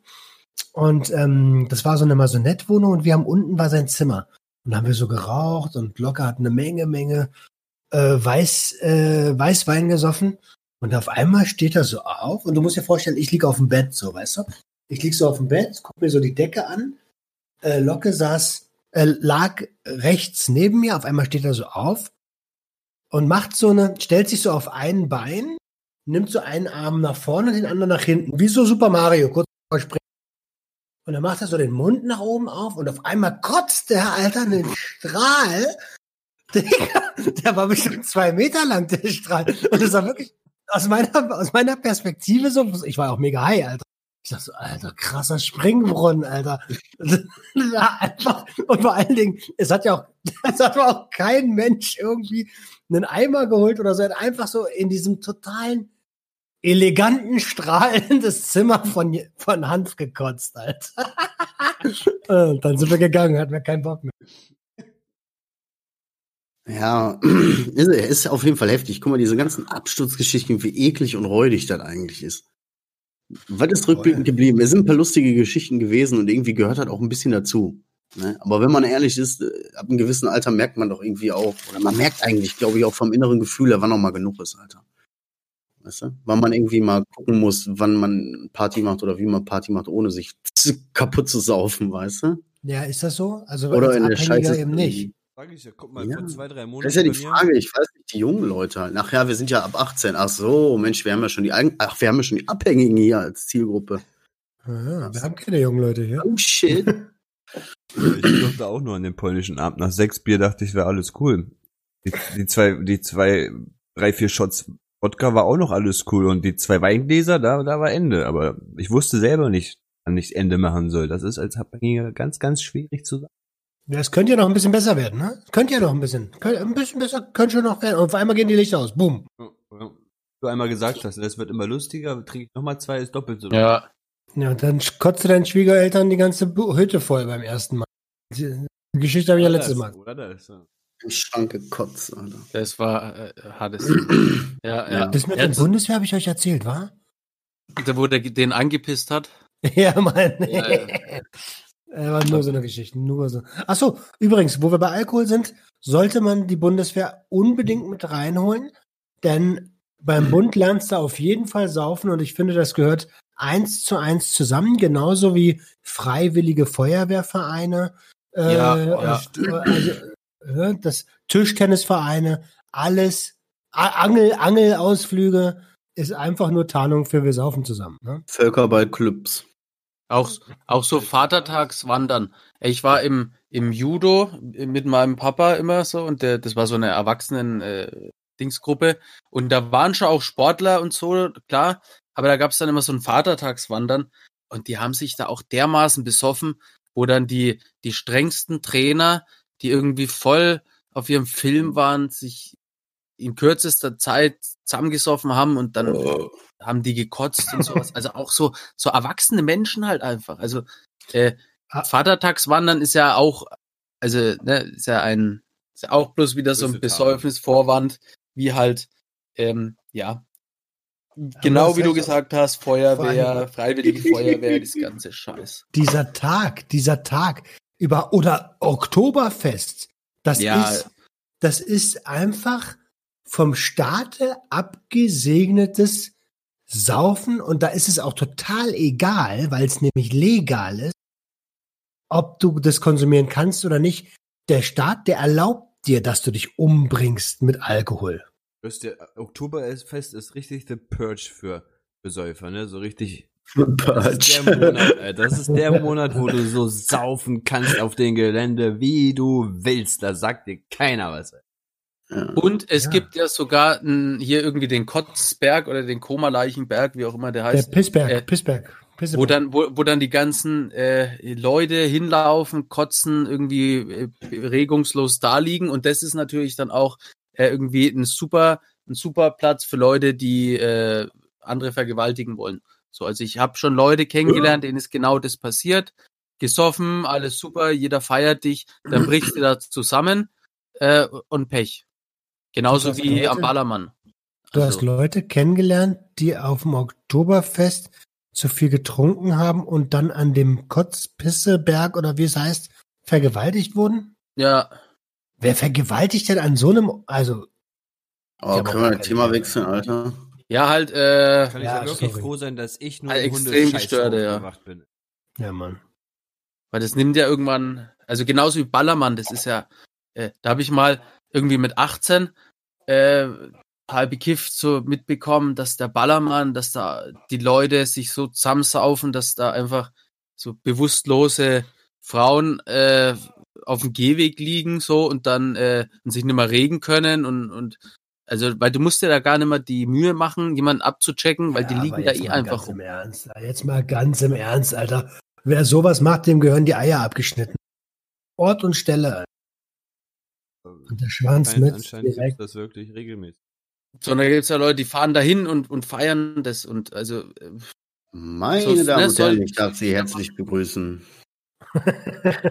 Speaker 2: Und ähm, das war so eine Masonettwohnung und wir haben unten war sein Zimmer. Und da haben wir so geraucht und locker hat eine Menge, Menge äh, Weiß, äh, Weißwein gesoffen. Und auf einmal steht er so auf und du musst dir vorstellen, ich lieg auf dem Bett, so, weißt du? Ich lieg so auf dem Bett, guck mir so die Decke an. Äh, Locke saß, äh, lag rechts neben mir, auf einmal steht er so auf und macht so eine, stellt sich so auf ein Bein, nimmt so einen Arm nach vorne und den anderen nach hinten, wie so Super Mario, kurz vor Springen. Und dann macht er so den Mund nach oben auf und auf einmal kotzt der Alter einen Strahl. Der war bestimmt zwei Meter lang, der Strahl. Und das war wirklich aus meiner, aus meiner Perspektive so, ich war auch mega high, Alter. Ich dachte so, Alter, krasser Springbrunnen, Alter. Ja, einfach, und vor allen Dingen, es hat ja auch, es hat auch kein Mensch irgendwie einen Eimer geholt oder so, er hat einfach so in diesem totalen, eleganten, strahlendes Zimmer von, von Hanf gekotzt, Alter. Äh, Und dann sind wir gegangen, hatten wir keinen Bock mehr.
Speaker 5: Ja, ist, ist auf jeden Fall heftig. Guck mal, diese ganzen Absturzgeschichten, wie eklig und räudig das eigentlich ist. Was ist rückblickend geblieben? Es sind ein paar lustige Geschichten gewesen und irgendwie gehört halt auch ein bisschen dazu. Ne? Aber wenn man ehrlich ist, äh, ab einem gewissen Alter merkt man doch irgendwie auch, oder man merkt eigentlich, glaube ich, auch vom inneren Gefühl, wann noch mal genug ist, Alter. Weißt du? Wann man irgendwie mal gucken muss, wann man Party macht oder wie man Party macht, ohne sich kaputt zu saufen, weißt du?
Speaker 2: Ja, ist das so? Also
Speaker 5: Oder in der Scheiße.
Speaker 2: eben nicht.
Speaker 4: Sag ich ja, guck mal,
Speaker 5: Ja.
Speaker 4: vor zwei, drei Monaten.
Speaker 5: Das ist ja die Frage, ich weiß nicht, die jungen Leute halt. Ach ja, wir sind ja ab 18. Ach so, Mensch, wir haben ja schon die, ach, wir haben ja schon die Abhängigen hier als Zielgruppe.
Speaker 2: Ja, wir haben keine jungen Leute hier.
Speaker 5: Oh shit.
Speaker 4: Ich durfte auch nur an den polnischen Abend. Nach sechs Bier dachte ich, wäre alles cool. Die, die zwei, die zwei, drei, vier Shots Wodka war auch noch alles cool und die zwei Weingläser, da, da war Ende. Aber ich wusste selber nicht, wann ich Ende machen soll. Das ist als Abhängiger ganz, ganz schwierig zu sagen.
Speaker 2: Ja, es könnte ja noch ein bisschen besser werden, ne? Könnte ja noch ein bisschen. Könnt, ein bisschen besser könnte schon noch werden. Und auf einmal gehen die Lichter aus. Boom.
Speaker 4: Du einmal gesagt hast, es wird immer lustiger, trinke ich nochmal zwei, ist doppelt so.
Speaker 3: Ja,
Speaker 2: Ja, und dann kotzt deinen Schwiegereltern die ganze Hütte voll beim ersten Mal. Die Geschichte habe ich ja letztes Mal.
Speaker 4: Oder das, ja.
Speaker 5: Im Schrank gekotzt, Alter.
Speaker 3: das war äh, hartes. ja, ja.
Speaker 2: Das mit
Speaker 3: ja,
Speaker 2: der Bundeswehr habe ich euch erzählt, wa?
Speaker 3: da, wo der den angepisst hat.
Speaker 2: Ja, Mann.
Speaker 3: Ja, ja.
Speaker 2: Er war nur so eine Geschichte, nur so. Ach so, übrigens, wo wir bei Alkohol sind, sollte man die Bundeswehr unbedingt mit reinholen, denn beim Bund lernst du auf jeden Fall saufen und ich finde, das gehört eins zu eins zusammen, genauso wie freiwillige Feuerwehrvereine, äh,
Speaker 3: Ja, ja.
Speaker 2: äh, also, äh, das Tischtennisvereine, alles, A Angel, Angelausflüge ist einfach nur Tarnung für wir saufen zusammen. Ne?
Speaker 5: Völkerballclubs.
Speaker 3: Auch, auch so Vatertagswandern. Ich war im, im Judo mit meinem Papa immer so und der, das war so eine Erwachsenen äh, und da waren schon auch Sportler und so, klar, aber da gab es dann immer so ein Vatertagswandern und die haben sich da auch dermaßen besoffen, wo dann die, die strengsten Trainer, die irgendwie voll auf ihrem Film waren, sich in kürzester Zeit zusammengesoffen haben und dann haben die gekotzt und sowas. Also auch so, so erwachsene Menschen halt einfach. Also äh,
Speaker 2: Ah.
Speaker 3: Vatertagswandern ist ja auch, also ne, ist ja ein, ist ja auch bloß wieder so ein. Besäufnisvorwand, wie halt, ähm, ja, genau wie du gesagt hast, Feuerwehr, Freiwillige Feuerwehr, das ganze Scheiß.
Speaker 2: dieser Tag, dieser Tag über oder Oktoberfest, das
Speaker 3: Ja.
Speaker 2: ist, das ist einfach vom Staate abgesegnetes Saufen und da ist es auch total egal, weil es nämlich legal ist, ob du das konsumieren kannst oder nicht. Der Staat, der erlaubt dir, dass du dich umbringst mit Alkohol.
Speaker 4: Wisst ihr, Oktoberfest ist richtig the Purge für Besäufer, ne? So richtig. Das ist der Monat, Alter. Das ist der Monat, wo du so saufen kannst auf dem Gelände, wie du willst. Da sagt dir keiner was. Alter.
Speaker 5: Ja.
Speaker 3: Und es
Speaker 2: Ja.
Speaker 3: gibt ja sogar n, hier irgendwie den Kotzberg oder den Koma-Leichenberg, wie auch immer der
Speaker 2: Der
Speaker 3: heißt.
Speaker 2: Pissberg,
Speaker 3: äh,
Speaker 2: Pissberg, Pissberg.
Speaker 3: wo dann, wo, wo dann die ganzen äh, Leute hinlaufen, kotzen, irgendwie äh, regungslos da liegen. Und das ist natürlich dann auch äh, irgendwie ein super, ein super Platz für Leute, die äh, andere vergewaltigen wollen. So, also ich habe schon Leute kennengelernt, denen ist genau das passiert. Gesoffen, alles super, jeder feiert dich, dann brichst du da zusammen äh, und Pech. Genauso wie
Speaker 2: Leute-
Speaker 3: am Ballermann.
Speaker 2: Du
Speaker 3: Also-
Speaker 2: hast Leute kennengelernt, die auf dem Oktoberfest zu viel getrunken haben und dann an dem Kotzpisseberg oder wie es heißt, vergewaltigt wurden?
Speaker 3: Ja,
Speaker 2: Wer vergewaltigt denn an so einem, also,
Speaker 5: Oh,
Speaker 2: Ja,
Speaker 5: können wir das Thema wechseln, Alter?
Speaker 3: ja halt, äh,
Speaker 4: Kann ich
Speaker 2: Ja,
Speaker 4: ja, wirklich
Speaker 2: sorry.
Speaker 4: froh sein, dass ich nur
Speaker 3: Ein
Speaker 4: im
Speaker 3: extrem gestörte, ja.
Speaker 4: aufgewacht bin.
Speaker 2: ja Mann.
Speaker 3: Weil das nimmt ja irgendwann, also genauso wie Ballermann, das ist ja, äh, da habe ich mal irgendwie mit 18 äh, halb bekifft so mitbekommen, dass der Ballermann, dass da die Leute sich so zusammensaufen, dass da einfach so bewusstlose Frauen äh, auf dem Gehweg liegen so und dann äh, und sich nicht mehr regen können und und also weil du musst dir da gar nicht mehr die Mühe machen, jemanden abzuchecken, weil die
Speaker 2: Ja,
Speaker 3: liegen
Speaker 2: aber
Speaker 3: da eh einfach
Speaker 2: ganz
Speaker 3: rum.
Speaker 2: im Ernst. Jetzt mal ganz im Ernst, Alter. Wer sowas macht, dem gehören die Eier abgeschnitten. Ort und Stelle, Alter. Und der Schwanz
Speaker 4: Anscheinend,
Speaker 2: mit
Speaker 4: anscheinend das wirklich regelmäßig.
Speaker 3: Sondern da gibt's ja Leute, die fahren dahin und, und feiern das und also äh,
Speaker 5: Meine
Speaker 3: So,
Speaker 5: Damen
Speaker 3: ne,
Speaker 5: und
Speaker 3: soll-
Speaker 5: Herren, ich darf Sie herzlich begrüßen.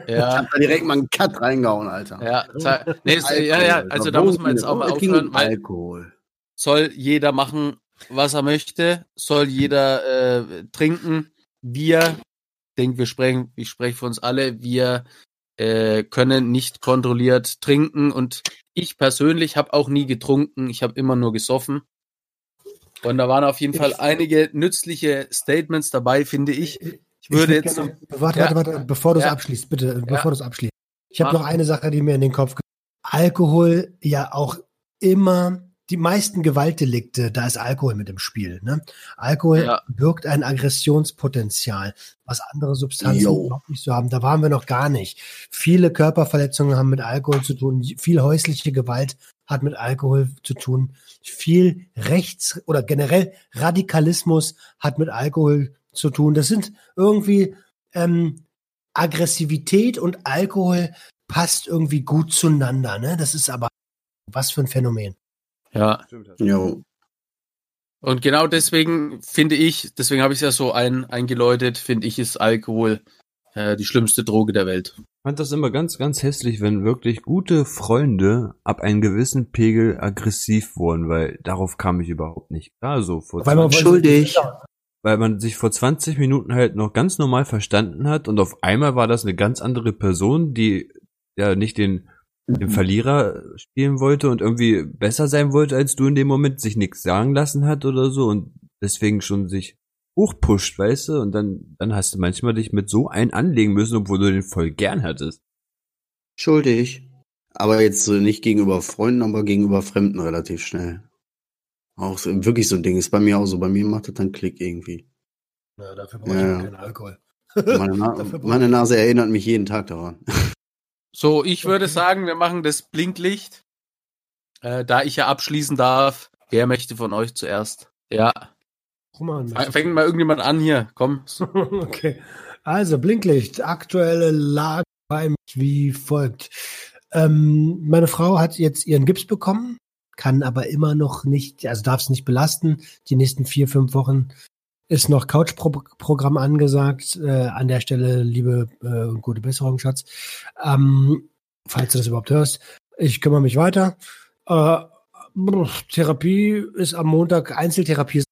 Speaker 5: Ich
Speaker 3: ja,
Speaker 5: hab da direkt mal einen Cut reingehauen, Alter.
Speaker 3: ja, nee, ist, ja, ja, also da muss man jetzt auch mal
Speaker 5: Alkohol.
Speaker 3: aufhören,
Speaker 5: Alkohol.
Speaker 3: soll jeder machen, was er möchte, soll jeder äh, trinken. Wir, denke, wir sprechen, ich spreche für uns alle, wir äh, können nicht kontrolliert trinken und ich persönlich habe auch nie getrunken, ich habe immer nur gesoffen. Und da waren auf jeden Fall einige nützliche Statements dabei, finde ich. Ich würde
Speaker 2: würd
Speaker 3: jetzt
Speaker 2: gerne, warte,
Speaker 3: Ja.
Speaker 2: warte, warte, bevor du es
Speaker 3: Ja.
Speaker 2: abschließt, bitte,
Speaker 3: Ja.
Speaker 2: bevor du es abschließt. Ich habe noch eine Sache, die mir in den Kopf kommt. Alkohol ja auch immer die meisten Gewaltdelikte, da ist Alkohol mit im Spiel. Ne? Alkohol
Speaker 3: Ja.
Speaker 2: birgt ein Aggressionspotenzial, was andere Substanzen
Speaker 5: Jo.
Speaker 2: überhaupt nicht so haben. Da waren wir noch gar nicht. Viele Körperverletzungen haben mit Alkohol zu tun. Viel häusliche Gewalt hat mit Alkohol zu tun. Viel Rechts- oder generell Radikalismus hat mit Alkohol zu tun. Das sind irgendwie ähm, Aggressivität und Alkohol passt irgendwie gut zueinander. Ne? Das ist aber was für ein Phänomen.
Speaker 3: Ja.
Speaker 5: Jo.
Speaker 3: Und genau deswegen finde ich, deswegen habe ich es ja so ein, eingeläutet, finde ich, ist Alkohol äh, die schlimmste Droge der Welt.
Speaker 4: Ich fand das immer ganz, ganz hässlich, wenn wirklich gute Freunde ab einem gewissen Pegel aggressiv wurden, weil darauf kam ich überhaupt nicht klar. So vor
Speaker 2: Weil man
Speaker 4: 20,
Speaker 5: Schuldig.
Speaker 4: weil man sich vor 20 Minuten halt noch ganz normal verstanden hat und auf einmal war das eine ganz andere Person, die ja nicht den, den Verlierer spielen wollte und irgendwie besser sein wollte als du in dem Moment, sich nichts sagen lassen hat oder so und deswegen schon sich hochpusht, weißt du, und dann, dann hast du manchmal dich mit so ein anlegen müssen, obwohl du den voll gern hattest.
Speaker 5: Schuldig. Aber jetzt so nicht gegenüber Freunden, aber gegenüber Fremden relativ schnell. Auch so, wirklich so ein Ding. Ist bei mir auch so. Bei mir macht das dann Klick irgendwie.
Speaker 2: Ja, dafür brauche ich
Speaker 5: Ja.
Speaker 2: keinen Alkohol.
Speaker 5: Meine, Na meine Nase erinnert mich jeden Tag daran.
Speaker 3: So, ich würde
Speaker 2: Okay.
Speaker 3: sagen, wir machen das Blinklicht. Äh, da ich ja abschließen darf, wer möchte von euch zuerst? Ja,
Speaker 2: Roman,
Speaker 3: fängt mal irgendjemand an hier, komm.
Speaker 2: Okay. Also, Blinklicht. Aktuelle Lage bei mir wie folgt. Ähm, meine Frau hat jetzt ihren Gips bekommen, kann aber immer noch nicht, also darf es nicht belasten. Die nächsten vier, fünf Wochen ist noch Couch-Programm angesagt. Äh, an der Stelle, liebe äh, und gute Besserung, Schatz. Ähm, falls du das überhaupt hörst. Ich kümmere mich weiter. Äh, Therapie ist am Montag, Einzeltherapie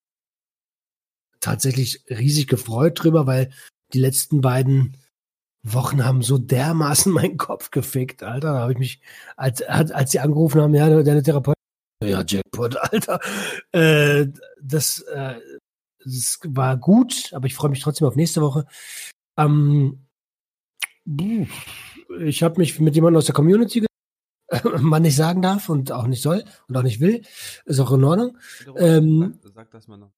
Speaker 2: tatsächlich riesig gefreut drüber, weil die letzten beiden Wochen haben so dermaßen meinen Kopf gefickt, Alter. Da habe ich mich, als, als als sie angerufen haben, ja, deine Therapeut, ja, Jackpot, Alter. Äh, das, das war gut, aber ich freue mich trotzdem auf nächste Woche. Ähm, ich habe mich mit jemandem aus der Community, man nicht sagen darf und auch nicht soll und auch nicht will, ist auch in Ordnung. Ähm,
Speaker 4: sag, sag das mal noch.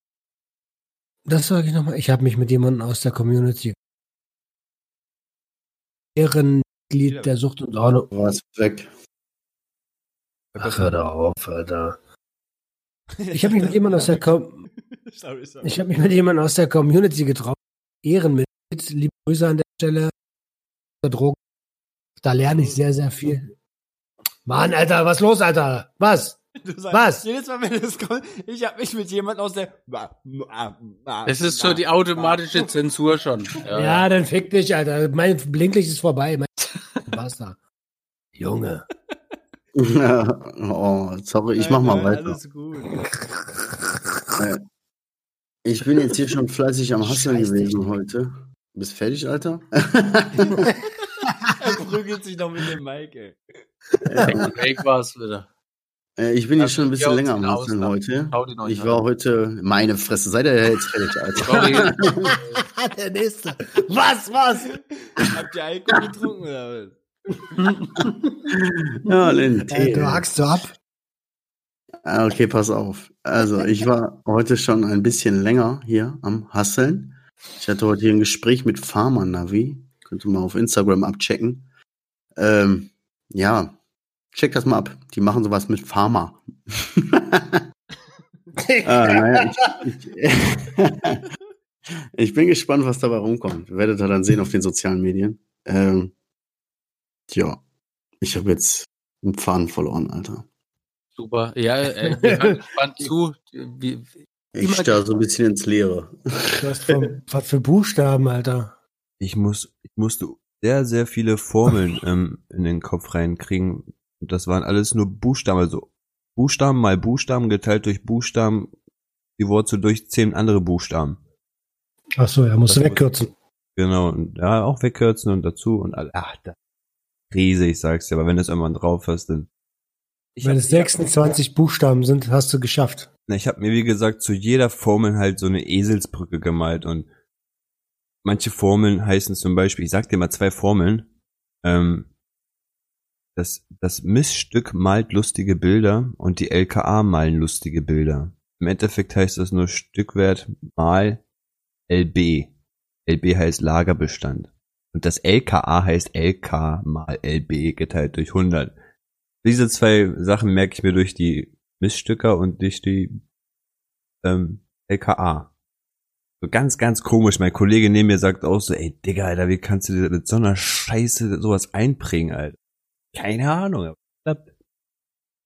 Speaker 2: Das sage ich nochmal. Ich habe mich mit jemandem aus der Community Ehrenmitglied der Sucht und Ordnung.
Speaker 5: Was weg.
Speaker 2: Ach, hör da auf, Alter. Ich habe mich mit jemandem aus der Com
Speaker 4: sorry, sorry.
Speaker 2: ich habe mich mit jemandem aus der Community getroffen. Ehrenmitglied, liebe Grüße an der Stelle. Drogen. Da lerne ich sehr, sehr viel. Mann, Alter, was los, Alter? Was?
Speaker 6: Sagst,
Speaker 2: Was?
Speaker 6: Jedes Mal, wenn es kommt, ich habe mich mit jemand aus der.
Speaker 3: Es ist so die automatische Zensur schon.
Speaker 2: Ja, dann fick dich, Alter. Mein Blinklicht ist vorbei. Mein Basta. Junge.
Speaker 5: oh, sorry, ich mach mal weiter.
Speaker 6: Alles gut.
Speaker 5: Ich bin jetzt hier schon fleißig am Hasseln gewesen heute. Bist fertig, Alter?
Speaker 6: Er prügelt sich noch mit dem Mike, ey.
Speaker 3: Fake war's wieder.
Speaker 5: Äh, Ich bin hier schon ein bisschen
Speaker 3: ja
Speaker 5: länger am Hasseln heute. Ich war heute, meine Fresse, seid ihr jetzt fertig, Alter?
Speaker 2: Der nächste. Was, was?
Speaker 6: Habt ihr Alkohol getrunken oder was?
Speaker 5: Ja, den
Speaker 2: Äh,
Speaker 5: Tee.
Speaker 2: du hackst so ab.
Speaker 5: Ah, Okay, pass auf. Also, ich war heute schon ein bisschen länger hier am Hasseln. Ich hatte heute hier ein Gespräch mit Pharma Navi. Könnt ihr mal auf Instagram abchecken. Ähm, ja, check das mal ab. Die machen sowas mit Pharma. ah, naja, ich, ich, ich bin gespannt, was dabei rumkommt. Werdet ihr dann sehen auf den sozialen Medien. Ähm, tja, ich habe jetzt einen Faden verloren, Alter.
Speaker 3: Super. Ja, äh, wir hören gespannt zu. Wie,
Speaker 5: Ich
Speaker 3: Immer
Speaker 5: starre so ein bisschen ins Leere.
Speaker 2: Du hast vom, was für Buchstaben, Alter.
Speaker 4: Ich muss, ich musste sehr, sehr viele Formeln ähm, in den Kopf reinkriegen. Und das waren alles nur Buchstaben, also Buchstaben mal Buchstaben geteilt durch Buchstaben die Wurzel durch zehn andere Buchstaben.
Speaker 2: Ach so, ja, musst du
Speaker 4: Das
Speaker 2: wegkürzen.
Speaker 4: Genau, und ja, auch wegkürzen und dazu und all, ach, das riesig, ich sag's dir, aber wenn du es irgendwann drauf hast, dann. Ich
Speaker 2: Wenn es
Speaker 4: ich hab-
Speaker 2: 26 Buchstaben sind, hast du geschafft.
Speaker 4: Na, ich habe mir, wie gesagt, zu jeder Formel halt so eine Eselsbrücke gemalt und manche Formeln heißen zum Beispiel, ich sag dir mal zwei Formeln, ähm, das, das Missstück malt lustige Bilder und die LKA malen lustige Bilder. Im Endeffekt heißt das nur Stückwert mal LB. LB heißt Lagerbestand. Und das LKA heißt LK mal LB geteilt durch 100. Diese zwei Sachen merke ich mir durch die Missstücker und durch die ähm, LKA. So ganz, ganz komisch. Mein Kollege neben mir sagt auch so, ey Digga, Alter, wie kannst du dir mit so einer Scheiße sowas einprägen, Alter? Keine Ahnung. aber klappt.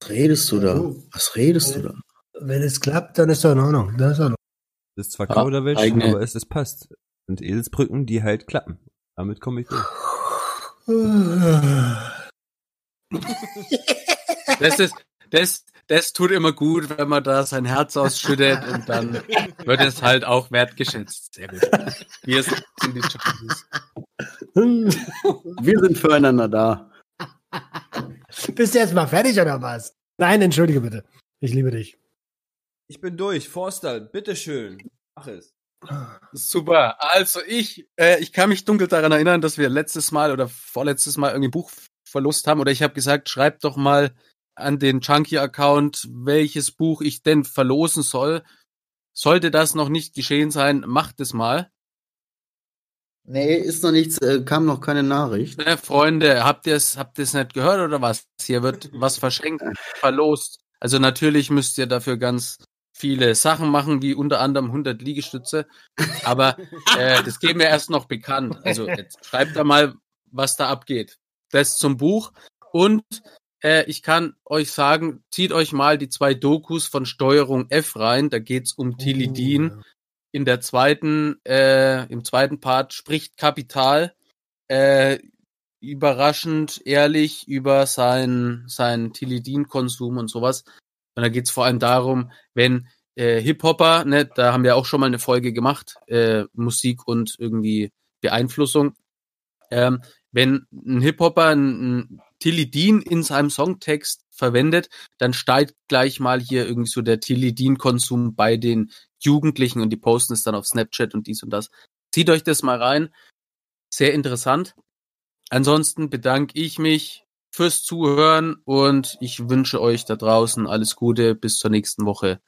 Speaker 5: Was redest du da? Was redest du da?
Speaker 2: Wenn es klappt, dann ist doch in Ordnung. Das ist in
Speaker 4: Das ist zwar
Speaker 3: Ah,
Speaker 4: Kauderwelsch,
Speaker 3: eigene-
Speaker 4: aber es, es passt. Und Eselsbrücken, die halt klappen. Damit komme ich durch.
Speaker 3: Das ist, das, das tut immer gut, wenn man da sein Herz ausschüttet und dann wird es halt auch wertgeschätzt. Sehr gut. Wir sind die Junkies.
Speaker 5: Wir sind füreinander da.
Speaker 2: Bist du jetzt mal fertig oder was? Nein, entschuldige bitte. Ich liebe dich.
Speaker 6: Ich bin durch. Forster, bitteschön. Mach es.
Speaker 3: Super. Also ich, äh, ich kann mich dunkel daran erinnern, dass wir letztes Mal oder vorletztes Mal irgendwie ein Buch verlust haben oder ich habe gesagt, schreibt doch mal an den Junkie-Account, welches Buch ich denn verlosen soll. Sollte das noch nicht geschehen sein, macht es mal.
Speaker 5: Nee, ist noch nichts, äh, kam noch keine Nachricht.
Speaker 3: Ne, Freunde, habt ihr es habt ihr's nicht gehört oder was? Hier wird was verschenkt, verlost. Also natürlich müsst ihr dafür ganz viele Sachen machen, wie unter anderem 100 Liegestütze. Aber äh, das geben wir erst noch bekannt. Also jetzt schreibt da mal, was da abgeht. Das zum Buch. Und äh, ich kann euch sagen, zieht euch mal die zwei Dokus von Steuerung F rein. Da geht's um Tilidin in der zweiten, äh, im zweiten Part spricht Kapital äh, überraschend ehrlich über seinen seinen Tilidin-Konsum und sowas. Und da geht's vor allem darum, wenn äh, Hip-Hopper, ne, da haben wir auch schon mal eine Folge gemacht, äh, Musik und irgendwie Beeinflussung. Ähm, wenn ein Hip-Hopper ein, ein Tilidin in seinem Songtext verwendet, dann steigt gleich mal hier irgendwie so der Tilidin-Konsum bei den Jugendlichen und die posten es dann auf Snapchat und dies und das. Zieht euch das mal rein. Sehr interessant. Ansonsten bedanke ich mich fürs Zuhören und ich wünsche euch da draußen alles Gute. Bis zur nächsten Woche.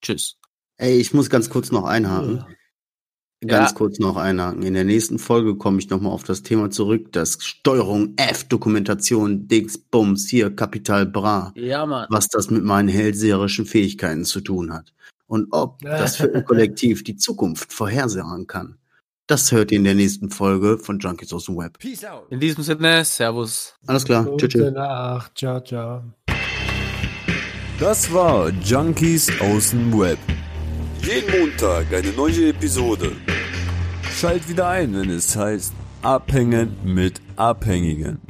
Speaker 3: Tschüss.
Speaker 5: Ey, ich muss ganz kurz noch einhaken. Ganz
Speaker 3: Ja.
Speaker 5: kurz noch einhaken. In der nächsten Folge komme ich nochmal auf das Thema zurück, das Steuerung F, Dokumentation, Dings, Bums, hier, Kapital Bra,
Speaker 3: Ja, Mann.
Speaker 5: was das mit meinen hellseherischen Fähigkeiten zu tun hat. Und ob das Viertelkollektiv die Zukunft vorhersagen kann. Das hört ihr in der nächsten Folge von Junkies aus dem Web.
Speaker 6: Peace out.
Speaker 3: In diesem Sinne, Servus.
Speaker 5: Alles klar. Tschüss.
Speaker 2: Gute
Speaker 5: tschüss.
Speaker 2: Nacht. Ciao, ciao.
Speaker 4: Das war Junkies aus dem Web.
Speaker 1: Jeden Montag eine neue Episode.
Speaker 4: Schalt wieder ein, wenn es heißt Abhängen mit Abhängigen.